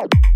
out.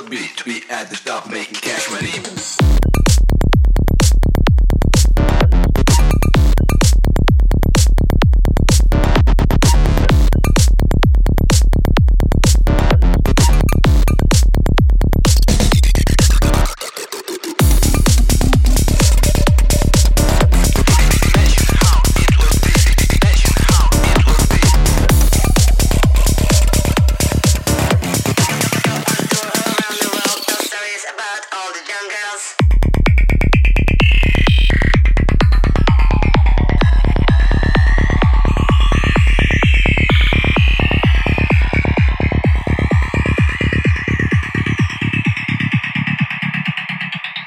We be to at the stop making cash money.